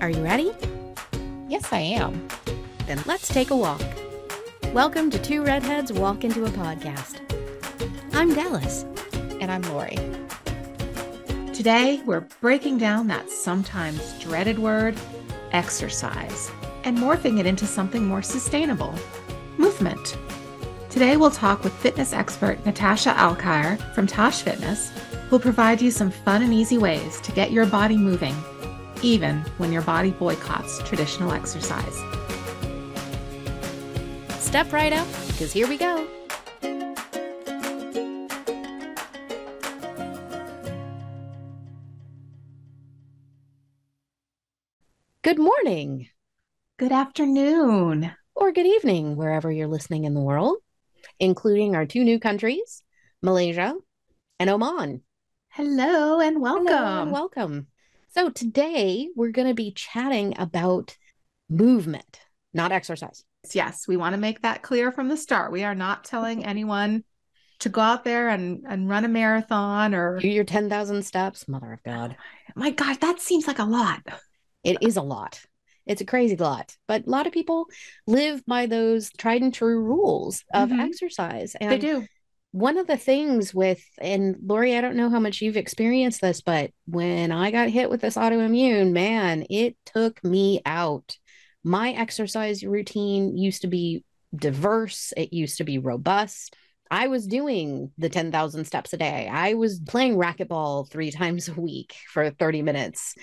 Are you ready? Yes, I am. Then let's take a walk. Welcome to Two Redheads Walk Into a Podcast. I'm Dallas. And I'm Lori. Today, we're breaking down that sometimes dreaded word, exercise, and morphing it into something more sustainable movement. Today, we'll talk with fitness expert Natasha Alkire from Tash Fitness, who'll provide you some fun and easy ways to get your body moving, even when your body boycotts traditional exercise. Step right up, because here we go. Good morning Good afternoon. or good evening, wherever you're listening in the world, including our two new countries, Malaysia and Oman. Hello and welcome. Hello and welcome. So, today we're going to be chatting about movement, not exercise. Yes, we want to make that clear from the start. We are not telling anyone to go out there and, and run a marathon or, Do your 10,000 steps, mother of God. my God, that seems like a lot. It is a lot. It's a crazy lot, but a lot of people live by those tried and true rules of Mhm. exercise. And They do. One of the things with, and Lori, I don't know how much you've experienced this, but when I got hit with this autoimmune, man, it took me out. My exercise routine used to be diverse, it used to be robust. I was doing the 10,000 steps a day. I was playing racquetball three times a week for 30 minutes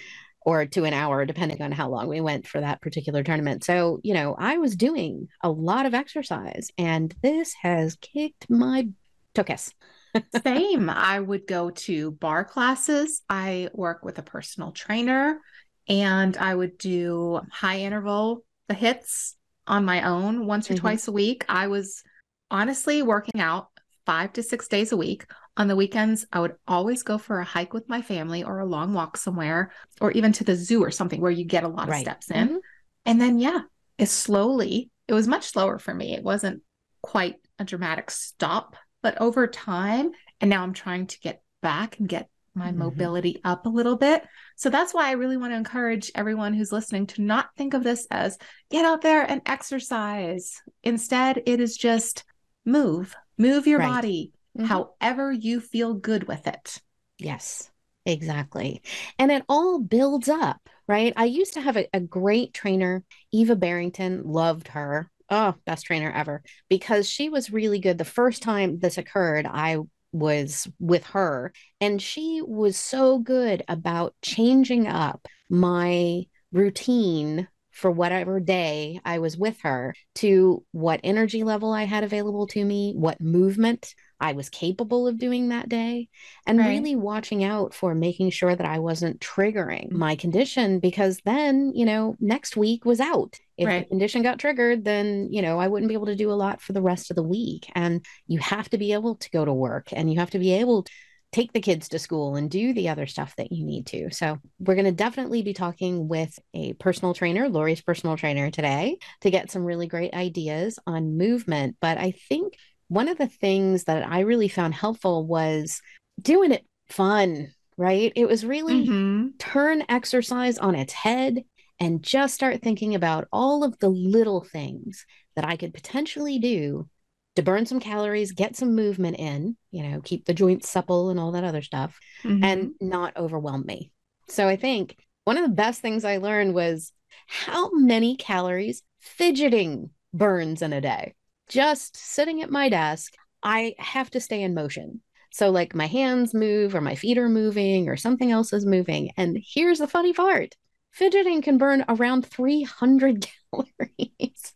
or to an hour, depending on how long we went for that particular tournament. So, you know, I was doing a lot of exercise, and this has kicked my tuchus. Same. I would go to barre classes. I work with a personal trainer and I would do high interval, the HIITs on my own once or Mhm. twice a week. I was honestly working out five to six days a week. On the weekends, I would always go for a hike with my family or a long walk somewhere, or even to the zoo or something where you get a lot of steps in. Mhm. And then, yeah, it slowly, it was much slower for me. It wasn't quite a dramatic stop, but over time, and now I'm trying to get back and get my Mhm. mobility up a little bit. So that's why I really want to encourage everyone who's listening to not think of this as get out there and exercise. Instead, it is just move, move your Right. body Mhm. however you feel good with it. Yes, exactly. And it all builds up, right? I used to have a, a great trainer, Eva Barrington, loved her. Oh, best trainer ever because she was really good. The first time this occurred, I was with her, and she was so good about changing up my routine for whatever day I was with her to what energy level I had available to me, what movement I was capable of doing that day and Right. really watching out for making sure that I wasn't triggering mm-hmm. my condition because then, you know, next week was out. If Right. the condition got triggered, then, you know, I wouldn't be able to do a lot for the rest of the week. And you have to be able to go to work and you have to be able to take the kids to school and do the other stuff that you need to. So, we're going to definitely be talking with a personal trainer, Lori's personal trainer today, to get some really great ideas on movement. But I think one of the things that I really found helpful was doing it fun, right? It was really Mhm. turn exercise on its head and just start thinking about all of the little things that I could potentially do to burn some calories, get some movement in, you know, keep the joints supple and all that other stuff, and not overwhelm me. So I think one of the best things I learned was how many calories fidgeting burns in a day. Just sitting at my desk, I have to stay in motion. So, like, my hands move, or my feet are moving, or something else is moving. And here's the funny part fidgeting can burn around 300 calories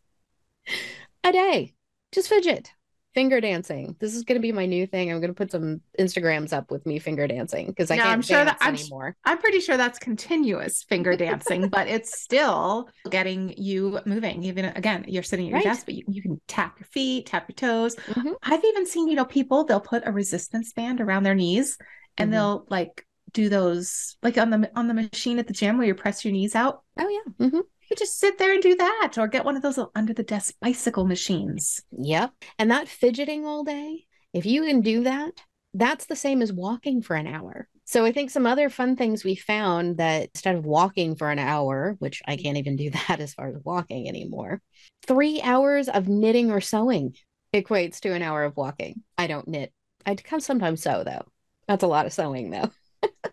a day. Just fidget. Finger dancing. This is going to be my new thing. I'm going to put some Instagrams up with me finger dancing because I Yeah, can't I'm sure that- I'm anymore. I'm pretty sure that's continuous finger dancing, but it's still getting you moving. Even again, you're sitting at your Right. desk, but you, you can tap your feet, tap your toes. Mhm. I've even seen, you know, people they'll put a resistance band around their knees and Mhm. they'll like do those like on the on the machine at the gym where you press your knees out. Oh, yeah. hmm You just sit there and do that, or get one of those under the desk bicycle machines. Yep. And that fidgeting all day, if you can do that, that's the same as walking for an hour. So I think some other fun things we found that instead of walking for an hour, which I can't even do that as far as walking anymore, three hours of knitting or sewing equates to an hour of walking. I don't knit. I sometimes sew though. That's a lot of sewing though.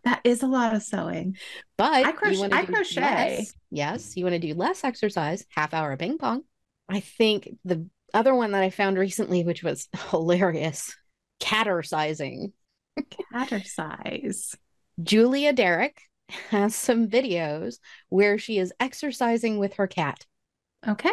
That is a lot of sewing. But I crochet- I crochet. less- yes, you want to do less exercise, half hour of ping pong. I think the other one that I found recently, which was hilarious, catercising. Catercise. Julia Derrick has some videos where she is exercising with her cat. Okay.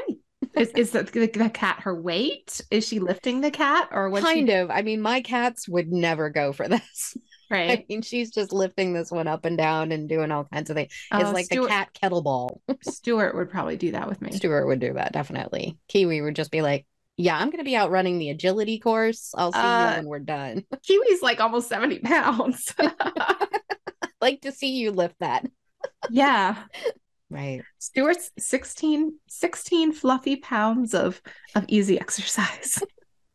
Is, is the, the, the cat her weight? Is she lifting the cat or what? kind of. I mean, my cats would never go for this. I mean, she's just lifting this one up and down and doing all kinds of things. It's Oh, like Stuart, the cat kettlebell. Stuart would probably do that with me. Stuart would do that definitely. Kiwi would just be like, "Yeah, I'm going to be out running the agility course. I'll see Uh, you when we're done. Kiwi's like almost 70 pounds. like to see you lift that." yeah. Right. Stuart's 16, 16 fluffy pounds of, of easy exercise.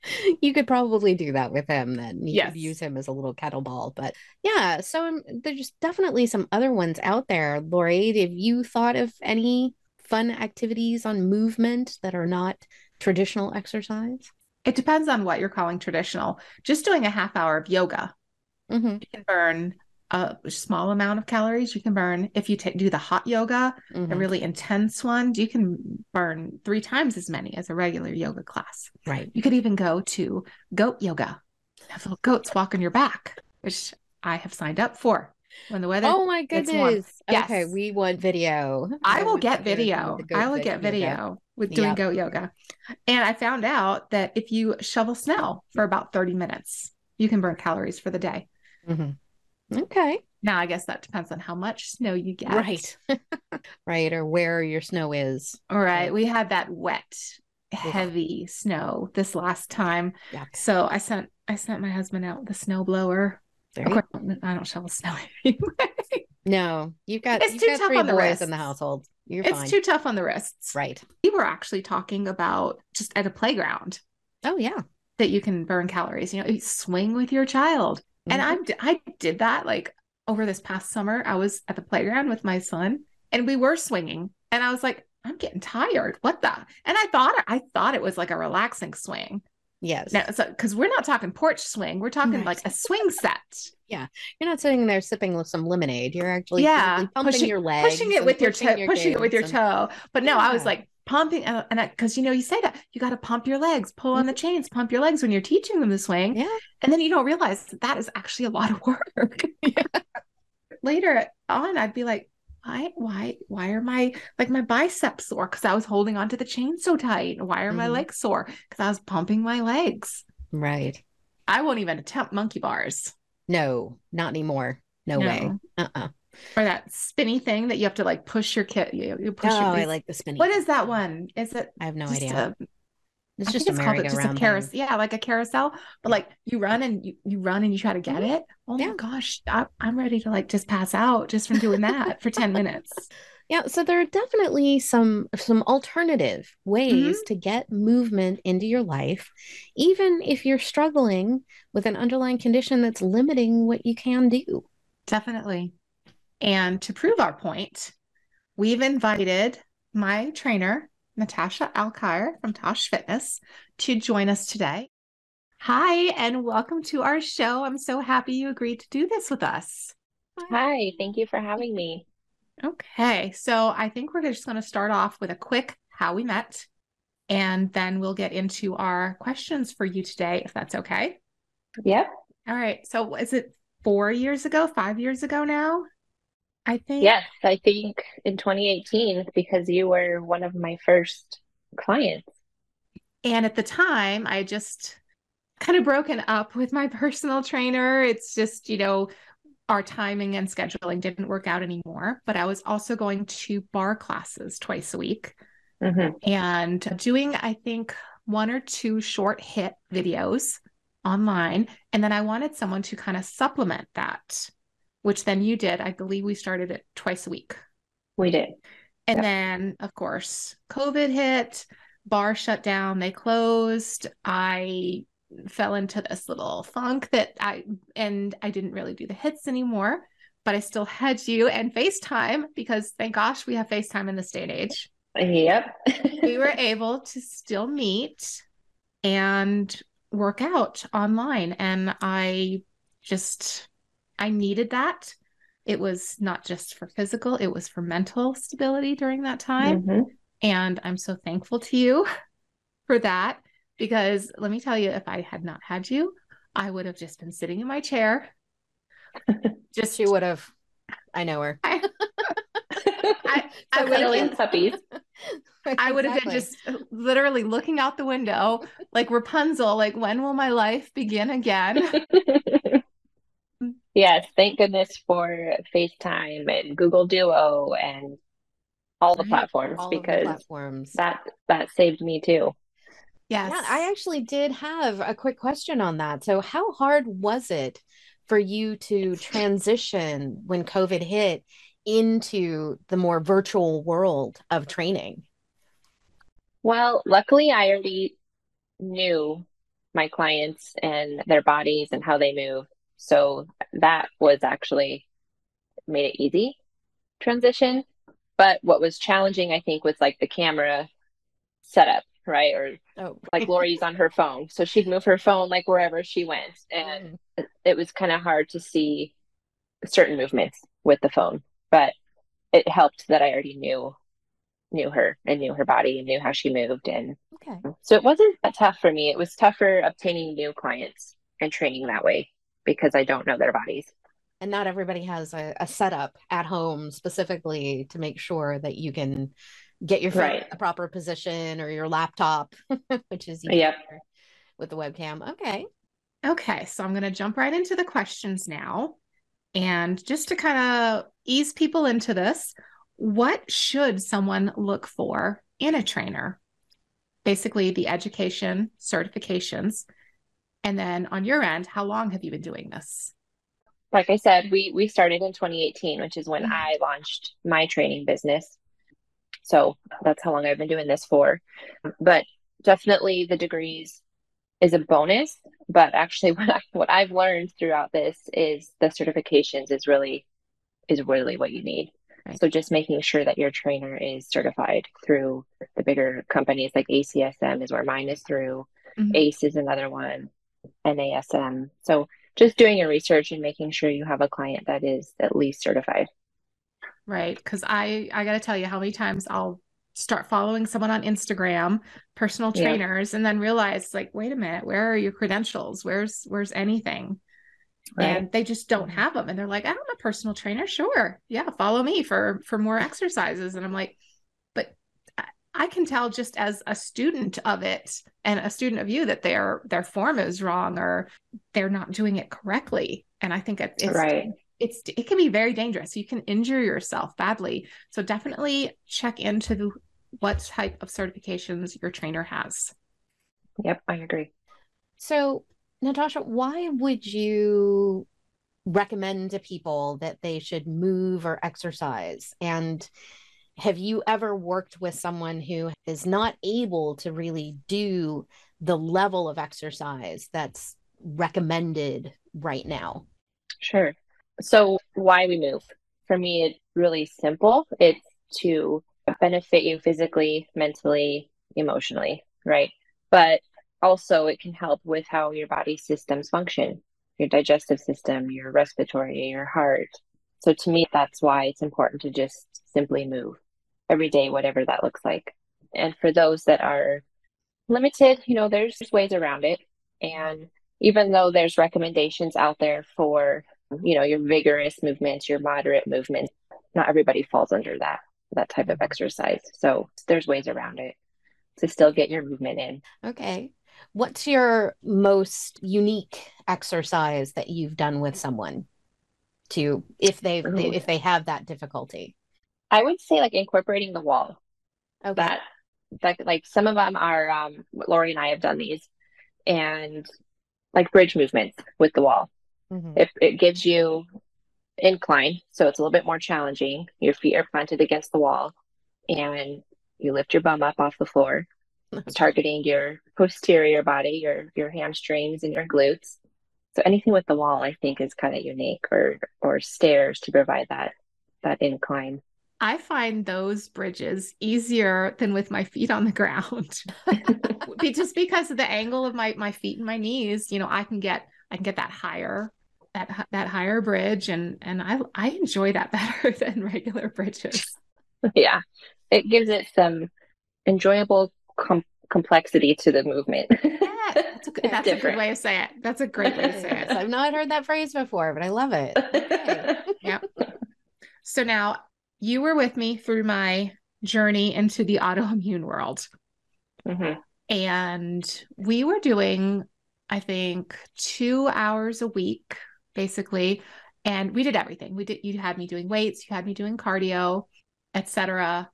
You could probably do that with him then. You Yes. could use him as a little kettlebell. But yeah, so um, there's definitely some other ones out there. Lori, have you thought of any fun activities on movement that are not traditional exercise? It depends on what you're calling traditional. Just doing a half hour of yoga, Mm-hmm. you can burn a small amount of calories. You can burn, if you ta- do the hot yoga, a really intense one, you can burn three times as many as a regular yoga class. Right. You could even go to goat yoga, have little goats walk on your back, which I have signed up for when the weather. Oh my goodness. Okay, we want video. I will get love to do video. I will get yoga. video with doing Yep. goat yoga. And I found out that if you shovel snow for about 30 minutes, you can burn calories for the day. Mhm. Okay. Now, I guess that depends on how much snow you get. Right. right. Or where your snow is. All right. We had that wet, heavy snow this last time. Yeah. So I sent I sent my husband out with a snow blower. There Of you course, I don't shovel snow anyway. No, you've got It's you've too got tough on the boys in the wrists. household. You're it's fine. too tough on the wrists. right. We were actually talking about just at a playground Oh yeah. that you can burn calories. You know, you swing with your child. And Mhm. I I did that like over this past summer. I was at the playground with my son and we were swinging. And I was like, I'm getting tired. What the? And I thought I thought it was like a relaxing swing. yes. Now, so because we're not talking porch swing, we're talking Right. like a swing set. Yeah. You're not sitting there sipping with some lemonade. You're actually Yeah, pumping pushing- your legs, pushing it with your toe, pushing it with your toe. But no, I was like pumping, uh, and because you know you say that you got to pump your legs, pull on the chains, pump your legs when you're teaching them the swing, Mm-hmm. Yeah. and then you don't realize that that is actually a lot of work. Later on, I'd be like, why, why, why are my like my biceps sore? Because I was holding onto the chain so tight. Why are my Mhm. legs sore? Because I was pumping my legs. Right. I won't even attempt monkey bars. No, not anymore. No, way. Uh-uh. Or that spinny thing that you have to like push your kit. You, you push Oh, your I like the spinny. What is that one? Is it I have no idea. a- it's I just it's called it just a carousel. Yeah, like a carousel. But like you run and you, you run and you try to get it. Oh Yeah. my gosh, I, I'm ready to like just pass out just from doing that for 10 minutes. Yeah, so there are definitely some some alternative ways Mm-hmm. to get movement into your life, even if you're struggling with an underlying condition that's limiting what you can do. Definitely. And to prove our point, we've invited my trainer, Natasha Alkire from Tash Fitness, to join us today. Hi, and welcome to our show. I'm so happy you agreed to do this with us. Hi, thank you for having me. Okay, so I think we're just going to start off with a quick how we met, and then we'll get into our questions for you today, if that's okay. Yep. All right, so is it four years ago, five years ago now? I think. Yes, I think in 2018 because you were one of my first clients. And at the time, I just kind of broken up with my personal trainer. It's just, you know, our timing and scheduling didn't work out anymore. But I was also going to barre classes twice a week Mhm. and doing, I think, one or two short HIIT videos online. And then I wanted someone to kind of supplement that, which then you did. I believe we started it twice a week. We did. And Yep. then, of course, COVID hit, bar shut down, they closed. I fell into this little funk that I and I didn't really do the HIITs anymore, but I still had you and FaceTime because thank gosh we have FaceTime in this day and age. Yep. we were able to still meet and work out online and I just I needed that. It was not just for physical, it was for mental stability during that time. Mhm. And I'm so thankful to you for that because let me tell you, if I had not had you, I would have just been sitting in my chair. just She would have. I know her. I, I, I would Cuddling have puppies. I would have been just literally looking out the window like Rapunzel, like when will my life begin again? Yes, thank goodness for FaceTime and Google Duo and all the Right, platforms all of the because platforms. that that saved me too. Yes. Yeah, I actually did have a quick question on that. So, how hard was it for you to transition when COVID hit into the more virtual world of training? Well, luckily I already knew my clients and their bodies and how they move. So that was actually made it easy transition. But what was challenging, I think, was like the camera setup, right? Or Oh, like Lori's on her phone. So she'd move her phone like wherever she went. And Mm. it was kind of hard to see certain movements with the phone. But it helped that I already knew knew her and knew her body and knew how she moved and okay. so it wasn't that tough for me. It was tougher obtaining new clients and training that way because I don't know their bodies. And not everybody has a, a setup at home specifically to make sure that you can get your phone Right. in the proper position or your laptop, which is Yep. with the webcam. Okay. Okay, so I'm going to jump right into the questions now. And just to kind of ease people into this, what should someone look for in a trainer? Basically, the education, certifications. And then on your end, how long have you been doing this? Like I said, we we started in 2018, which is when Mhm. I launched my training business. So that's how long I've been doing this for. But definitely the degrees is a bonus, but actually what I, what I've learned throughout this is the certifications is really is really what you need. Right. So just making sure that your trainer is certified through the bigger companies like ACSM is where mine is through. Mhm. ACE is another one, NASM. So just doing your research and making sure you have a client that is at least certified. Right. Because I I got to tell you how many times I'll start following someone on Instagram, personal Yeah. trainers, and then realize like, wait a minute, where are your credentials? Where's where's anything? And they just don't have them. And they're like, I'm a personal trainer. Sure. Yeah, follow me for for more exercises. And I'm like, I, I can tell just as a student of it and a student of you that their their form is wrong or they're not doing it correctly. And I think it, it's Right. it's it can be very dangerous. You can injure yourself badly. So definitely check into what type of certifications your trainer has. Yep, I agree. So, Natasha, why would you recommend to people that they should move or exercise? And have you ever worked with someone who is not able to really do the level of exercise that's recommended right now? Sure. So why we move? For me, it's really simple. It's to benefit you physically, mentally, emotionally, right? But also it can help with how your body systems function, your digestive system, your respiratory, your heart. So to me, that's why it's important to just simply move every day, whatever that looks like. And for those that are limited, you know, there's ways around it. And even though there's recommendations out there for you know your vigorous movements your moderate movements not everybody falls under that that type of mm-hmm. exercise so there's ways around it to still get your movement in Okay. What's your most unique exercise that you've done with someone to if they if they have that difficulty? I would say like incorporating the wall Okay. that that like some of them are um lori and i have done these and like bridge movements with the wall Mhm. it, it gives you incline so it's a little bit more challenging your feet are planted against the wall and you lift your bum up off the floor It's targeting your posterior body, your your hamstrings and your glutes. So anything with the wall, I think, is kind of unique, or or stairs to provide that that incline. I find those bridges easier than with my feet on the ground. just because of the angle of my my feet and my knees, you know, I can get I can get that higher that that higher bridge and and I I enjoy that better than regular bridges. Yeah. It gives it some enjoyable com- complexity to the movement. yeah, that's, a, that's a, good way of saying it. That's a great way to say it. I've not heard that phrase before, but I love it. Okay. yeah. So now you were with me through my journey into the autoimmune world. Mm-hmm. And we were doing, I think, two hours a week, basically. And we did everything. We did, you had me doing weights, you had me doing cardio, etc.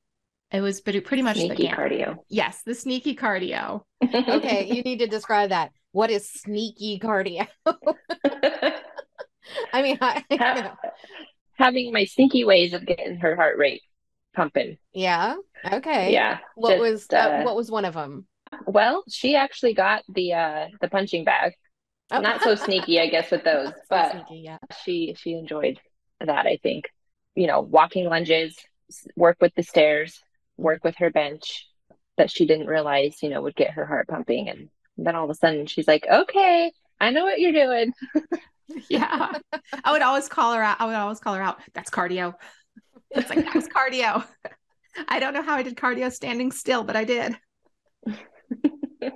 It was but it pretty much sneaky the cardio. Yes, the sneaky cardio. okay, you need to describe that. What is sneaky cardio? I mean, I, know having my sneaky ways of getting her heart rate pumping. Yeah. Okay. Yeah. What just, was uh, uh, what was one of them? Well, she actually got the uh the punching bag. Oh. Not so sneaky, I guess, with those, but sneaky, yeah. she she enjoyed that. I think, you know, walking lunges, work with the stairs, work with her bench that she didn't realize, you know, would get her heart pumping, and then all of a sudden she's like, "Okay, I know what you're doing." yeah. I would always call her out. I would always call her out. That's cardio. It's like that was cardio. I don't know how I did cardio standing still, but I did.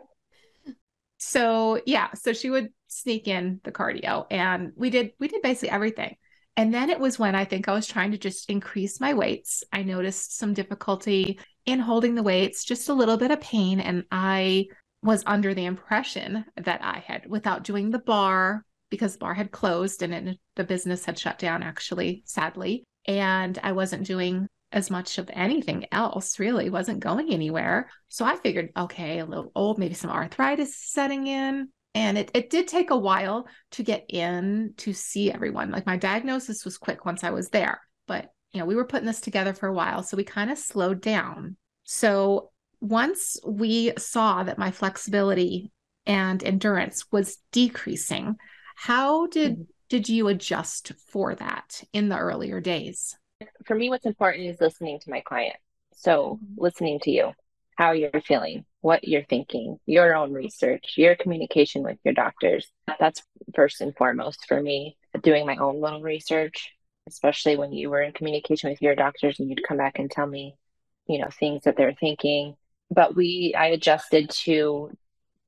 so yeah, so she would sneak in the cardio and we did we did basically everything. And then it was when I think I was trying to just increase my weights. I noticed some difficulty in holding the weights, just a little bit of pain. And I was under the impression that I had, without doing the bar, because the bar had closed and it, the business had shut down, actually, sadly. And I wasn't doing as much of anything else, really, wasn't going anywhere. So I figured, okay, a little old, maybe some arthritis setting in. And it, it did take a while to get in to see everyone. Like my diagnosis was quick once I was there, but you know, we were putting this together for a while. So we kind of slowed down. So once we saw that my flexibility and endurance was decreasing, how did mm-hmm. did you adjust for that in the earlier days? For me, what's important is listening to my client. So mm-hmm. listening to you, how you're feeling, what you're thinking, your own research, your communication with your doctors. That's first and foremost for me, doing my own little research, especially when you were in communication with your doctors and you'd come back and tell me, you know, things that they're thinking. But we, I adjusted to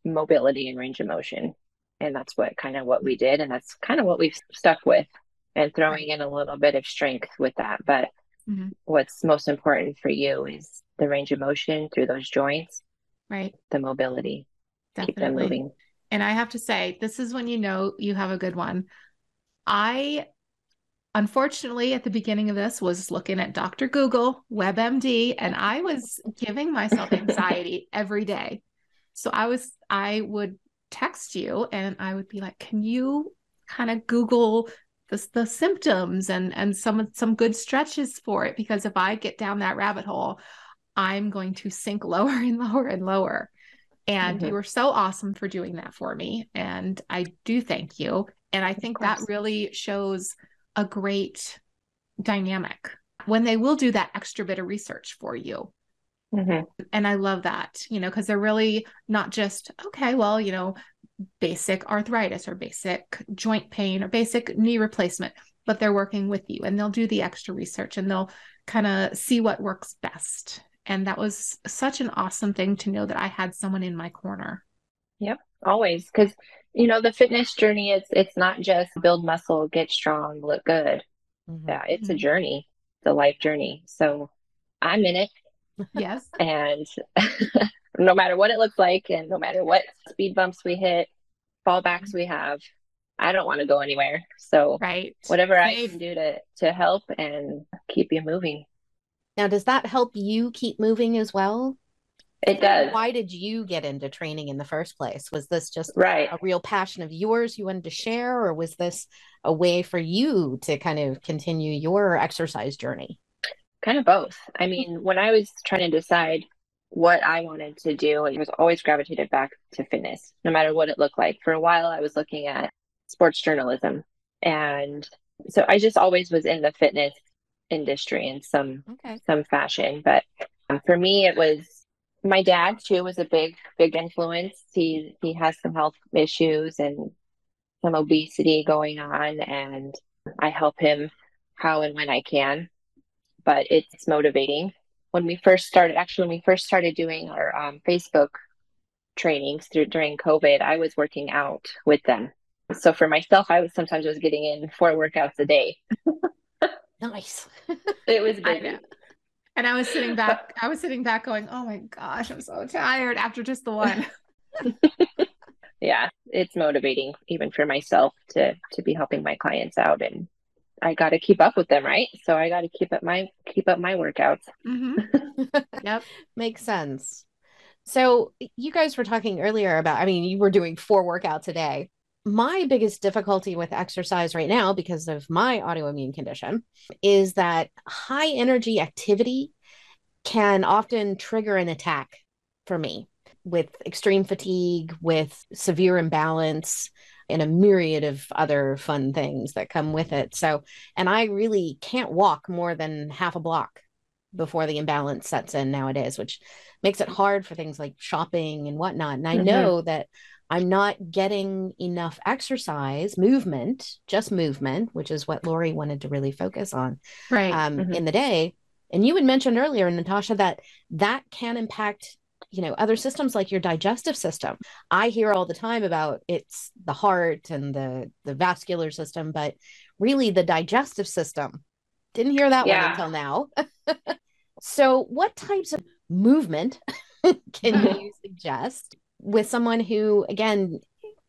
mobility and range of motion and that's what kind of what we did and that's kind of what we've stuck with and throwing in a little bit of strength with that. But mm-hmm. what's most important for you is the range of motion through those joints. Right. The mobility. Definitely. keep them moving. And i have to say this is when you know you have a good one. I unfortunately at the beginning of this was looking at dr google webmd and i was giving myself anxiety every day. So i was i would text you and I would be like, can you kind of Google the, the symptoms and and some some good stretches for it? Because if I get down that rabbit hole, I'm going to sink lower and lower and lower. And mm-hmm. you were so awesome for doing that for me. And I do thank you. And I think that really shows a great dynamic when they will do that extra bit of research for you. Mm-hmm. And I love that, you know, because they're really not just, okay, well, you know, basic arthritis or basic joint pain or basic knee replacement, but they're working with you and they'll do the extra research and they'll kind of see what works best. And that was such an awesome thing to know that I had someone in my corner. Yep, always. Because, you know, the fitness journey is it's not just build muscle, get strong, look good. Mm-hmm. Yeah, it's mm-hmm. a journey, it's a life journey. So I'm in it. Yes. and no matter what it looks like and no matter what speed bumps we hit, fallbacks we have, I don't want to go anywhere. So right. whatever I can do to to help and keep you moving. Now, does that help you keep moving as well? It does. Why did you get into training in the first place? Was this just right. a real passion of yours you wanted to share, or was this a way for you to kind of continue your exercise journey? Kind of both. I mean, when I was trying to decide what I wanted to do, it was always gravitated back to fitness, no matter what it looked like. For a while, I was looking at sports journalism. And so I just always was in the fitness industry in some okay. some fashion. But um, for me, it was my dad too was a big big influence. He he has some health issues and some obesity going on, and I help him how and when I can. But it's motivating. When we first started, actually, when we first started doing our um, Facebook trainings through during COVID, I was working out with them. So for myself, I was sometimes was getting in four workouts a day. nice. it was busy. And I was sitting back, I was sitting back going, oh my gosh, I'm so tired after just the one. yeah, it's motivating even for myself to to be helping my clients out and I got to keep up with them, right? So I got to keep up my keep up my workouts. Mm-hmm. yep, makes sense. So you guys were talking earlier about I mean, you were doing four workouts a day. My biggest difficulty with exercise right now because of my autoimmune condition is that high energy activity can often trigger an attack for me with extreme fatigue, with severe imbalance, and a myriad of other fun things that come with it. So, and I really can't walk more than half a block before the imbalance sets in nowadays, which makes it hard for things like shopping and whatnot. And I mm-hmm. know that I'm not getting enough exercise, movement, just movement, which is what Lori wanted to really focus on right. um, mm-hmm. in the day. And you had mentioned earlier, Natasha, that that can impact you know other systems like your digestive system. I hear all the time about it's the heart and the the vascular system but really the digestive system. Didn't hear that yeah. one until now. So what types of movement can you suggest with someone who again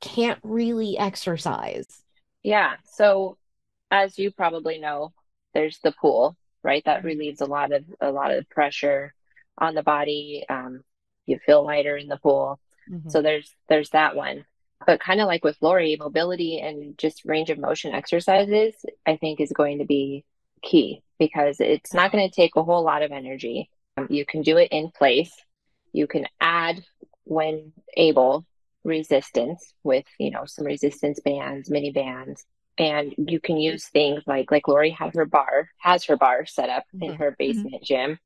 can't really exercise? Yeah so as you probably know there's the pool right? That relieves a lot of a lot of pressure on the body um, you feel lighter in the pool. Mm-hmm. So there's there's that one. But kind of like with Lori, mobility and just range of motion exercises, I think is going to be key because it's not going to take a whole lot of energy. Um, you can do it in place. You can add when able resistance with, you know, some resistance bands, mini bands, and you can use things like like Lori had her bar, has her bar set up mm-hmm. in her mm-hmm. basement mm-hmm. gym.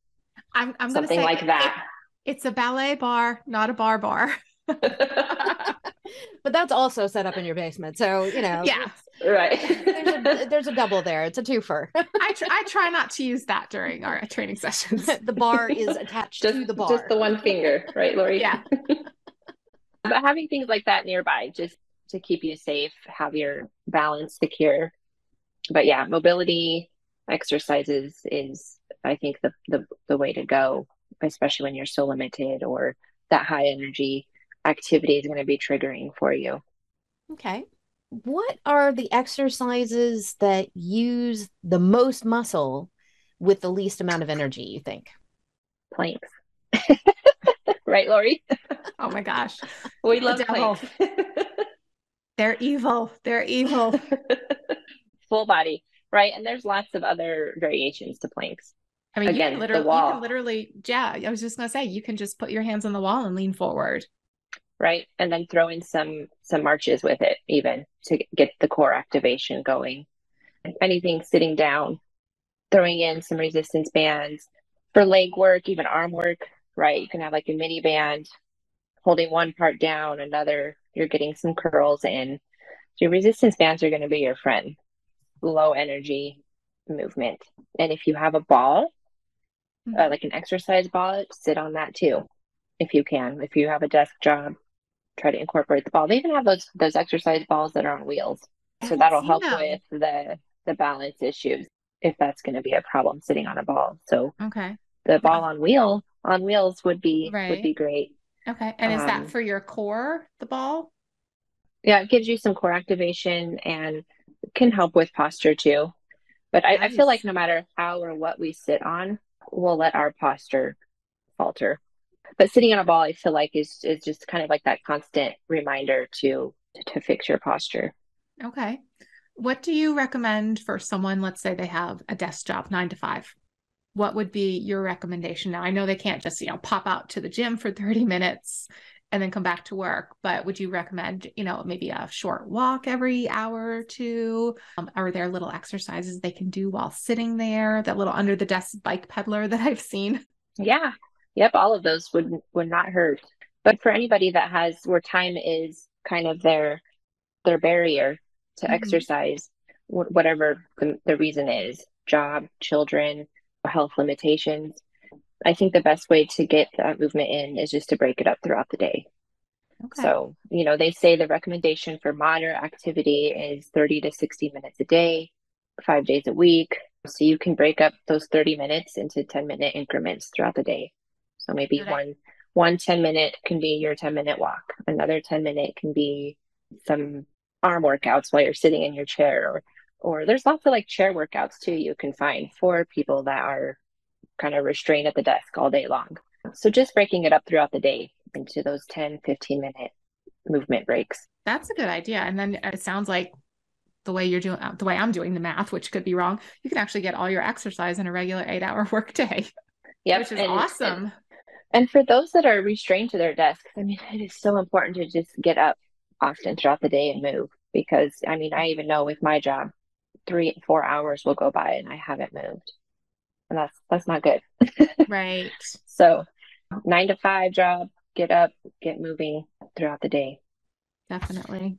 I'm, I'm something say, like that. It's a ballet bar, not a bar bar. but that's also set up in your basement. So, you know, yeah, right. there's, a, there's a double there. It's a twofer. I, tr- I try not to use that during our training sessions. the bar is attached just, to the bar. Just the one finger, right, Lori? Yeah. but having things like that nearby just to keep you safe, have your balance secure. But yeah, mobility exercises is, I think, the, the, the way to go especially when you're so limited or that high energy activity is going to be triggering for you. Okay. What are the exercises that use the most muscle with the least amount of energy, you think? Planks. right, Lori? Oh my gosh. We love planks. They're evil. They're evil. Full body, right? And there's lots of other variations to planks. I mean, Again, you can literally, you can literally, yeah. I was just gonna say, you can just put your hands on the wall and lean forward, right? And then throw in some some marches with it, even to get the core activation going. If anything, sitting down, throwing in some resistance bands for leg work, even arm work, right? You can have like a mini band holding one part down, another. You're getting some curls in. So your resistance bands are going to be your friend. Low energy movement. And if you have a ball, mm-hmm. uh, like an exercise ball, sit on that too, if you can. If you have a desk job, try to incorporate the ball. They even have those those exercise balls that are on wheels, so that'll help with the the balance issues if that's going to be a problem sitting on a ball. So okay, the ball on wheel on wheels would be right. would be great. Okay, and is um, that for your core, the ball? Yeah, it gives you some core activation and can help with posture too. But nice. I, I feel like no matter how or what we sit on, will let our posture falter. But sitting on a ball, I feel like is is just kind of like that constant reminder to to fix your posture. Okay. What do you recommend for someone, let's say they have a desk job, nine to five? what would be your recommendation now? I know they can't just, you know, pop out to the gym for 30 minutes and then come back to work, but would you recommend, you know, maybe a short walk every hour or two? Um, are there little exercises they can do while sitting there? That little under the desk bike peddler that I've seen? Yeah. Yep. All of those would would not hurt. But for anybody that has where time is kind of their their barrier to mm-hmm. exercise, whatever the, the reason is, job, children, health limitations. I think the best way to get that movement in is just to break it up throughout the day. Okay. So, you know, they say the recommendation for moderate activity is 30 to 60 minutes a day, five days a week. So you can break up those 30 minutes into 10 minute increments throughout the day. So maybe okay. one one 10 minute can be your 10 minute walk. Another 10 minute can be some arm workouts while you're sitting in your chair or or there's lots of like chair workouts too you can find for people that are kind of restrained at the desk all day long. So just breaking it up throughout the day into those 10, 15 minute movement breaks. That's a good idea. And then it sounds like the way you're doing the way I'm doing the math, which could be wrong, you can actually get all your exercise in a regular eight hour workday. Yeah, which is and, awesome. And, and for those that are restrained to their desks, I mean, it is so important to just get up often throughout the day and move because I mean, I even know with my job, three, four hours will go by and I haven't moved. And that's that's not good. right. So nine to five job, get up, get moving throughout the day. Definitely.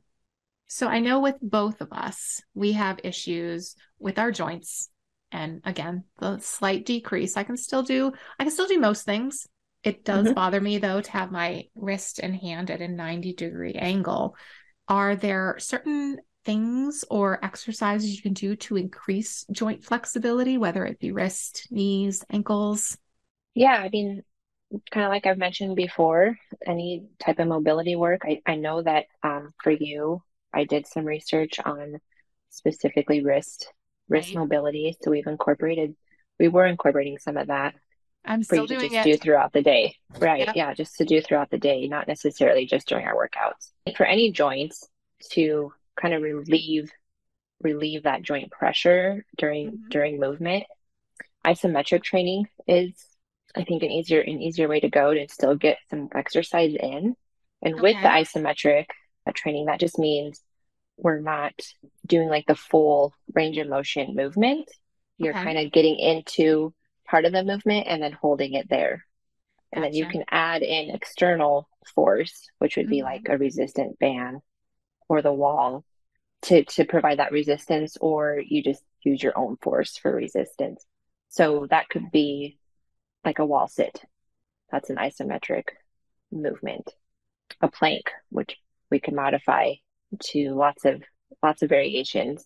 So I know with both of us, we have issues with our joints. And again, the slight decrease, I can still do, I can still do most things. It does mm-hmm. bother me though to have my wrist and hand at a 90 degree angle. Are there certain things or exercises you can do to increase joint flexibility, whether it be wrist, knees, ankles? Yeah, I mean, kind of like I've mentioned before, any type of mobility work. I, I know that um, for you, I did some research on specifically wrist wrist right. mobility. So we've incorporated, we were incorporating some of that. I'm still for you doing to just it. do throughout the day, right? Yeah, just to do throughout the day, not necessarily just during our workouts. For any joints to kind of relieve relieve that joint pressure during mm-hmm. during movement. Isometric training is I think an easier an easier way to go to still get some exercise in. And okay. with the isometric uh, training, that just means we're not doing like the full range of motion movement. You're okay. kind of getting into part of the movement and then holding it there. And then you can add in external force, which would mm-hmm. be like a resistant band or the wall to to provide that resistance or you just use your own force for resistance. So that could be like a wall sit. That's an isometric movement. A plank which we can modify to lots of lots of variations.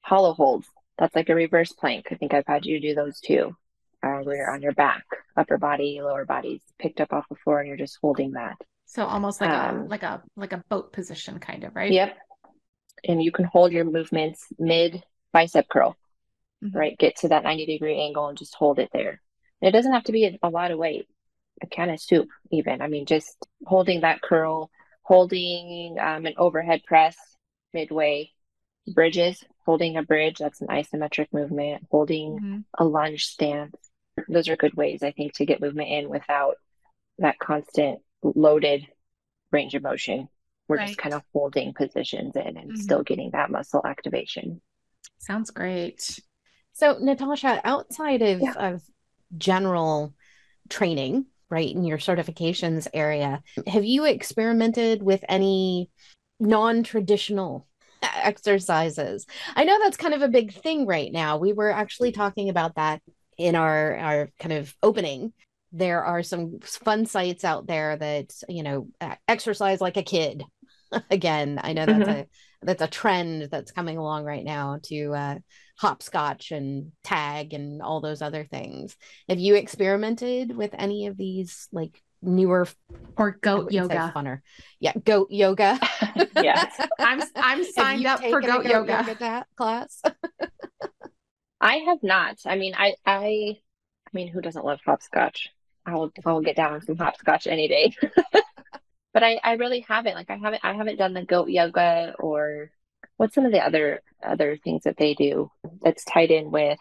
Hollow holds. That's like a reverse plank. I think i've had you do those too uh, where you're on your back upper body lower body's picked up off the floor and you're just holding that so almost like um, a like a like a boat position kind of right yep and you can hold your movements mid bicep curl, mm-hmm. right? Get to that 90 degree angle and just hold it there. And it doesn't have to be a, a lot of weight, a can of soup, even. I mean, just holding that curl, holding um, an overhead press midway, bridges, holding a bridge, that's an isometric movement, holding mm-hmm. a lunge stance. Those are good ways, I think, to get movement in without that constant loaded range of motion we're right. just kind of holding positions in and mm-hmm. still getting that muscle activation. Sounds great. So, Natasha, outside of, yeah. of general training, right, in your certifications area, have you experimented with any non traditional exercises? I know that's kind of a big thing right now. We were actually talking about that in our, our kind of opening there are some fun sites out there that you know exercise like a kid. Again i know that's mm-hmm. a that's a trend that's coming along right now to uh, hopscotch and tag and all those other things. Have you experimented with any of these like newer or goat yoga. funner. Yeah goat yoga? Yes. I'm i'm signed up for goat, goat yoga, yoga class? I have not. I mean i i i mean who doesn't love hopscotch i'll i'll get down on some hopscotch any day but I, I really haven't like I haven't I haven't done the goat yoga or what's some of the other other things that they do that's tied in with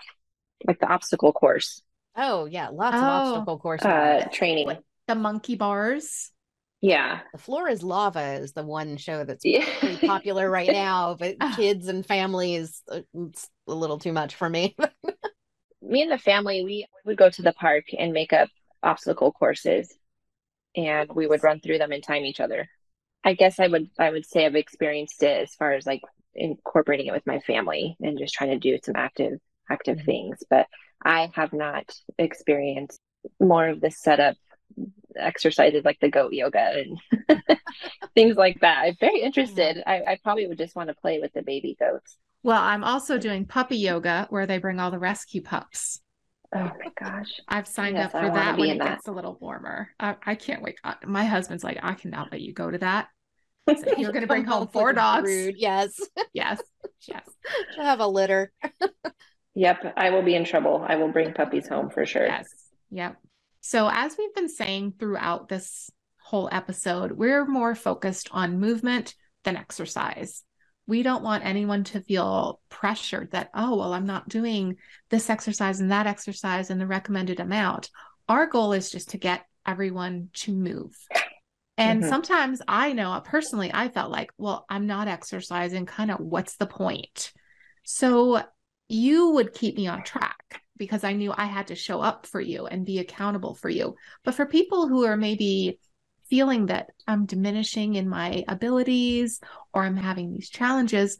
like the obstacle course. Oh yeah, lots of Oh. obstacle course. Uh, training. The monkey bars. Yeah. the floor is lava is the one show that's Yeah. pretty popular right now, but Ah. kids and families, uh, it's a little too much for me. me and the family, we would go to the park and make up obstacle courses and we would run through them and time each other. I guess I would I would say I've experienced it as far as like incorporating it with my family and just trying to do some active active Mhm. things, but I have not experienced more of the setup exercises like the goat yoga and things like that. I'm very interested. I, I probably would just want to play with the baby goats. Well, I'm also doing puppy yoga where they bring all the rescue pups. Oh my gosh. I've signed Yes, up for that be when it that. gets a little warmer. I, I can't wait. I- My husband's like, I cannot let you go to that. So you're going to bring Come home four dogs. rude. Yes, Yes. Yes. She'll have a litter. Yep, I will be in trouble. I will bring puppies home for sure. Yes. Yep. So, as we've been saying throughout this whole episode, we're more focused on movement than exercise. We don't want anyone to feel pressured that, oh, well, I'm not doing this exercise and that exercise and the recommended amount. Our goal is just to get everyone to move. And Mhm. sometimes I know personally, I felt like, well, I'm not exercising. Kind of what's the point? So you would keep me on track because I knew I had to show up for you and be accountable for you. But for people who are maybe feeling that I'm diminishing in my abilities or I'm having these challenges,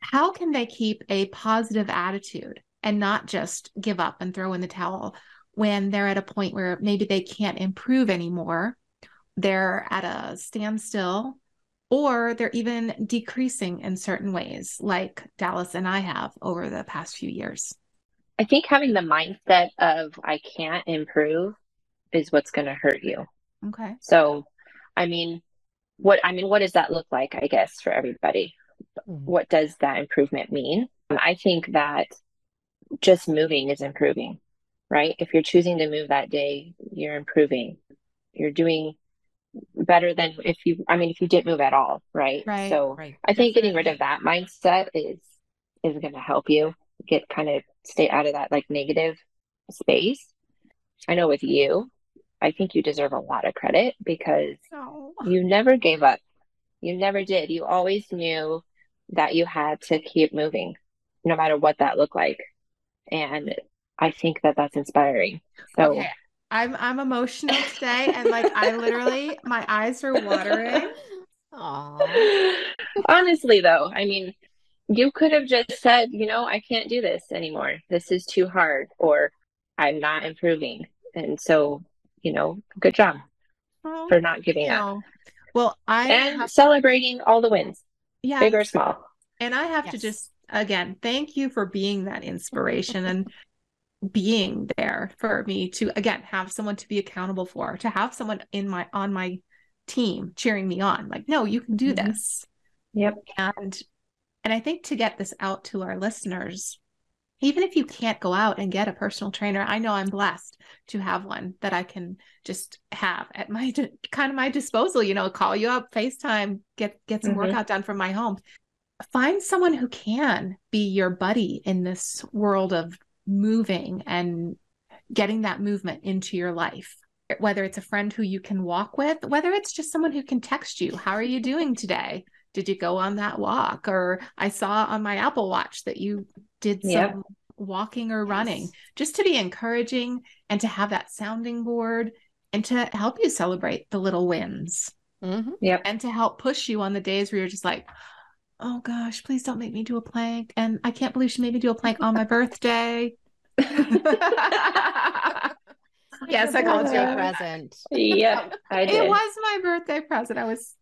how can they keep a positive attitude and not just give up and throw in the towel when they're at a point where maybe they can't improve anymore? They're at a standstill or they're even decreasing in certain ways, like Dallas and I have over the past few years. I think having the mindset of I can't improve is what's going to hurt you. Okay. So, I mean, what I mean, what does that look like? I guess for everybody, mm-hmm. what does that improvement mean? I think that just moving is improving, right? If you're choosing to move that day, you're improving. You're doing better than if you. I mean, if you didn't move at all, right? Right. So, Right. I think getting rid of that mindset is is going to help you get kind of stay out of that like negative space. I know with you, I think you deserve a lot of credit because Oh. you never gave up. You never did. You always knew that you had to keep moving, no matter what that looked like. And I think that that's inspiring. So, Okay. I'm I'm emotional today and like I literally my eyes are watering. Aw. honestly, though, I mean, you could have just said, you know, I can't do this anymore. This is too hard, or I'm not improving. And so, you know, good job Oh, for not giving up. Well, I and have, celebrating all the wins, yeah, big or small. and I have to just again thank you for being that inspiration and being there for me to again have someone to be accountable for, to have someone in my on my team cheering me on, like, no, you can do Mhm. this. Yep. and and i think to get this out to our listeners even if you can't go out and get a personal trainer i know i'm blessed to have one that i can just have at my kind of my disposal you know call you up facetime get get some Mhm. workout done from my home. Find someone who can be your buddy in this world of moving and getting that movement into your life. Whether it's a friend who you can walk with whether it's just someone who can text you how are you doing today? Did you go on that walk? Or i saw on my apple watch that you did some Yep. walking or running just to be encouraging and to have that sounding board and to help you celebrate the little wins Mhm. Yep. and to help push you on the days where you're just like oh gosh please don't make me do a plank and i can't believe she made me do a plank on my birthday yes i called you Birthday a present. Yep. I it was my birthday present i was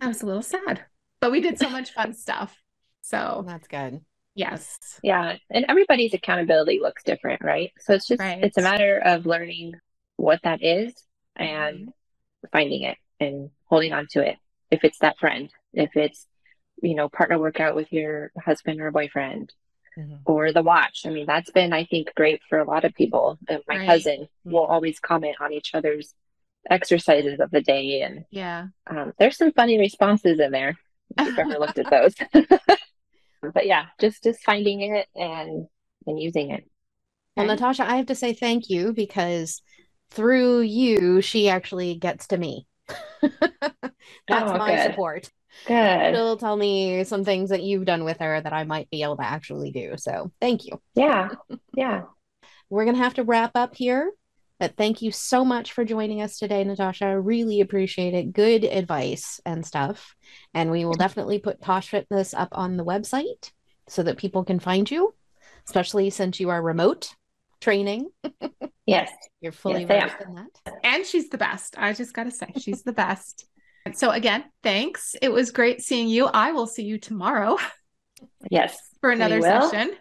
i was a little sad but we did so much fun stuff so That's good. Yes Yeah. And everybody's accountability looks different, right? So it's just, Right. it's a matter of learning what that is and finding it and holding on to it. If it's that friend, if it's, you know, partner workout with your husband or boyfriend Mhm. or the watch. I mean, that's been, I think, great for a lot of people. And my Right. cousin will always comment on each other's exercises of the day. And yeah um, there's some funny responses in there if you've ever looked at those. but yeah, just just finding it and and using it. Well, Natasha, I have to say thank you because through you, she actually gets to me. That's Oh, my good. support. Good. She'll tell me some things that you've done with her that I might be able to actually do. So thank you. Yeah. Yeah. We're going to have to wrap up here, but thank you so much for joining us today, Natasha. I Really appreciate it. Good advice and stuff. And we will definitely put Tash Fitness up on the website so that people can find you, especially since you are remote training. Yes. You're fully Yes, versed in that. And she's the best. I just got to say, she's the best. So, again, thanks. It was great seeing you. I will see you tomorrow Yes. for another will. session.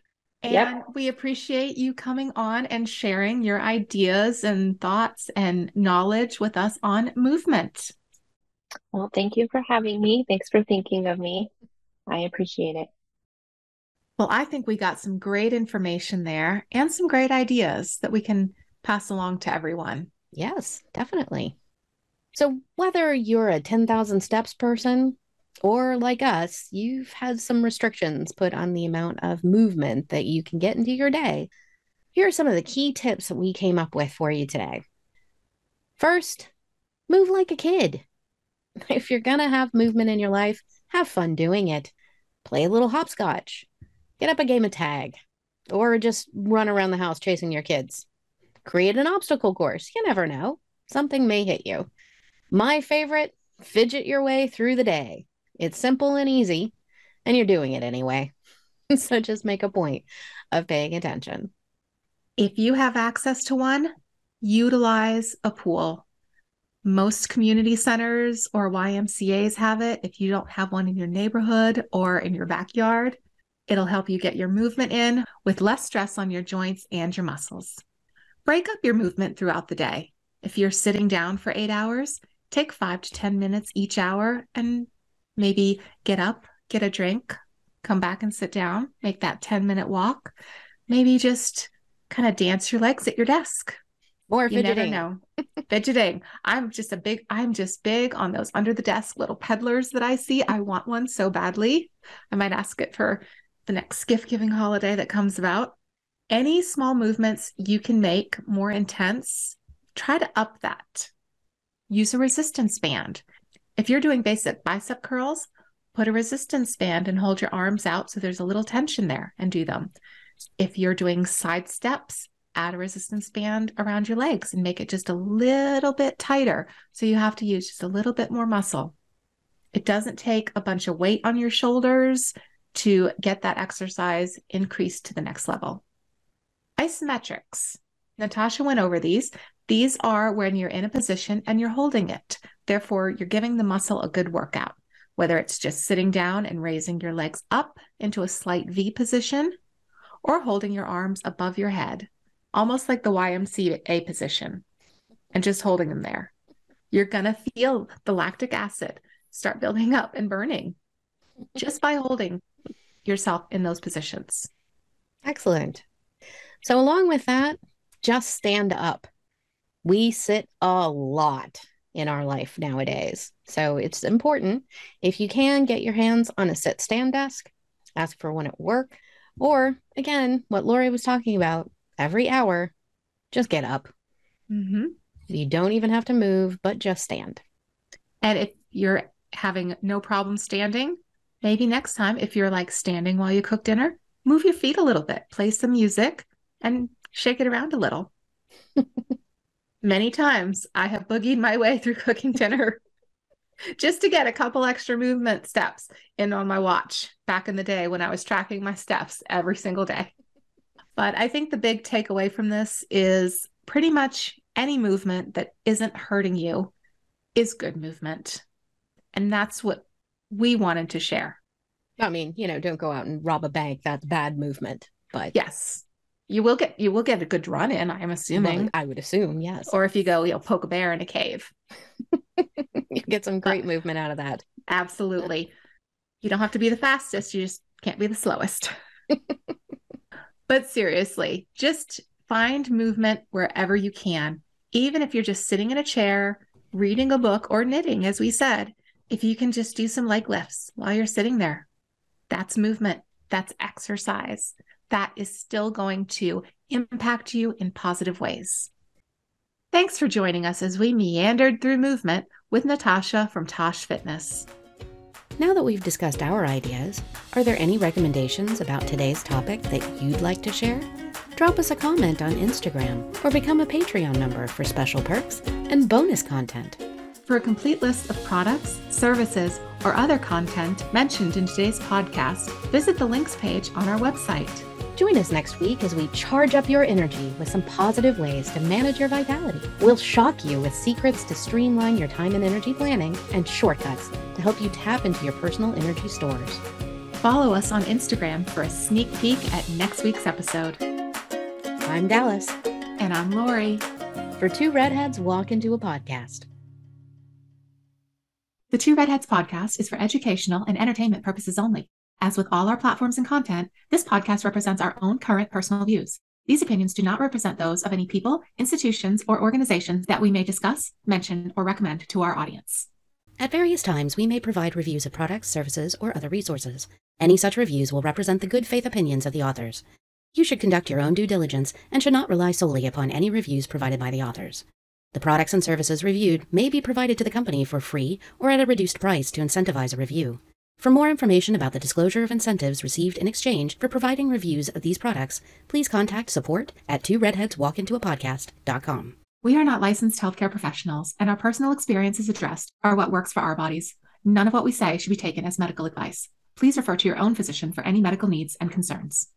And Yep. we appreciate you coming on and sharing your ideas and thoughts and knowledge with us on movement. Well, thank you for having me. Thanks for thinking of me. I appreciate it. Well, I think we got some great information there and some great ideas that we can pass along to everyone. Yes, definitely. So, whether you're a 10,000 steps person or like us, you've had some restrictions put on the amount of movement that you can get into your day. Here are some of the key tips that we came up with for you today. First, move like a kid. If you're going to have movement in your life, have fun doing it. Play a little hopscotch, get up a game of tag, or just run around the house chasing your kids. Create an obstacle course. You never know. Something may hit you. My favorite, fidget your way through the day. It's simple and easy, and you're doing it anyway. so just make a point of paying attention. If you have access to one, utilize a pool. Most community centers or YMCAs have it. If you don't have one in your neighborhood or in your backyard, it'll help you get your movement in with less stress on your joints and your muscles. Break up your movement throughout the day. If you're sitting down for eight hours, take five to 10 minutes each hour and maybe get up, get a drink, come back and sit down, make that 10 minute walk. Maybe just kind of dance your legs at your desk. More You never fidgeting. know. Fidgeting. I'm just a big, I'm just big on those under the desk little peddlers that I see. I want one so badly. I might ask it for the next gift giving holiday that comes about. Any small movements you can make more intense, try to up that. Use a resistance band. If you're doing basic bicep curls, put a resistance band and hold your arms out so there's a little tension there and do them. If you're doing side steps, add a resistance band around your legs and make it just a little bit tighter. So you have to use just a little bit more muscle. It doesn't take a bunch of weight on your shoulders to get that exercise increased to the next level. Isometrics. Natasha went over these. These are when you're in a position and you're holding it. Therefore, you're giving the muscle a good workout, whether it's just sitting down and raising your legs up into a slight V position or holding your arms above your head, almost like the YMCA position, and just holding them there. You're going to feel the lactic acid start building up and burning just by holding yourself in those positions. Excellent. So, along with that, just stand up. We sit a lot in our life nowadays. So, it's important if you can get your hands on a sit stand desk, ask for one at work, or again, what Lori was talking about every hour, just get up. Mm-hmm. You don't even have to move, but just stand. And if you're having no problem standing, maybe next time, if you're like standing while you cook dinner, move your feet a little bit, play some music, and shake it around a little. Many times I have boogied my way through cooking dinner just to get a couple extra movement steps in on my watch back in the day when I was tracking my steps every single day. But I think the big takeaway from this is pretty much any movement that isn't hurting you is good movement. And that's what we wanted to share. I mean, you know, don't go out and rob a bank. That's bad movement. But Yes. You will get you will get a good run in, I'm well, assuming. I would assume, yes. Or if you go, you'll poke a bear in a cave. you get some great movement out of that. Absolutely. You don't have to be the fastest, you just can't be the slowest. but seriously, just find movement wherever you can. Even if you're just sitting in a chair, reading a book, or knitting, as we said, if you can just do some leg lifts while you're sitting there, that's movement, that's exercise. That is still going to impact you in positive ways. Thanks for joining us as we meandered through movement with Natasha from Tash Fitness. Now that we've discussed our ideas, are there any recommendations about today's topic that you'd like to share? Drop us a comment on Instagram or become a Patreon member for special perks and bonus content. For a complete list of products, services, or other content mentioned in today's podcast, visit the links page on our website. Join us next week as we charge up your energy with some positive ways to manage your vitality. We'll shock you with secrets to streamline your time and energy planning and shortcuts to help you tap into your personal energy stores. Follow us on Instagram for a sneak peek at next week's episode. I'm Dallas. And I'm Lori. For Two Redheads Walk Into a Podcast. The Two Redheads podcast is for educational and entertainment purposes only. As with all our platforms and content, this podcast represents our own current personal views. These opinions do not represent those of any people, institutions, or organizations that we may discuss, mention, or recommend to our audience. At various times, we may provide reviews of products, services, or other resources. Any such reviews will represent the good faith opinions of the authors. You should conduct your own due diligence and should not rely solely upon any reviews provided by the authors. The products and services reviewed may be provided to the company for free or at a reduced price to incentivize a review. For more information about the disclosure of incentives received in exchange for providing reviews of these products, please contact support at two redheadswalkintoapodcast.com. We are not licensed healthcare professionals, and our personal experiences addressed are what works for our bodies. None of what we say should be taken as medical advice. Please refer to your own physician for any medical needs and concerns.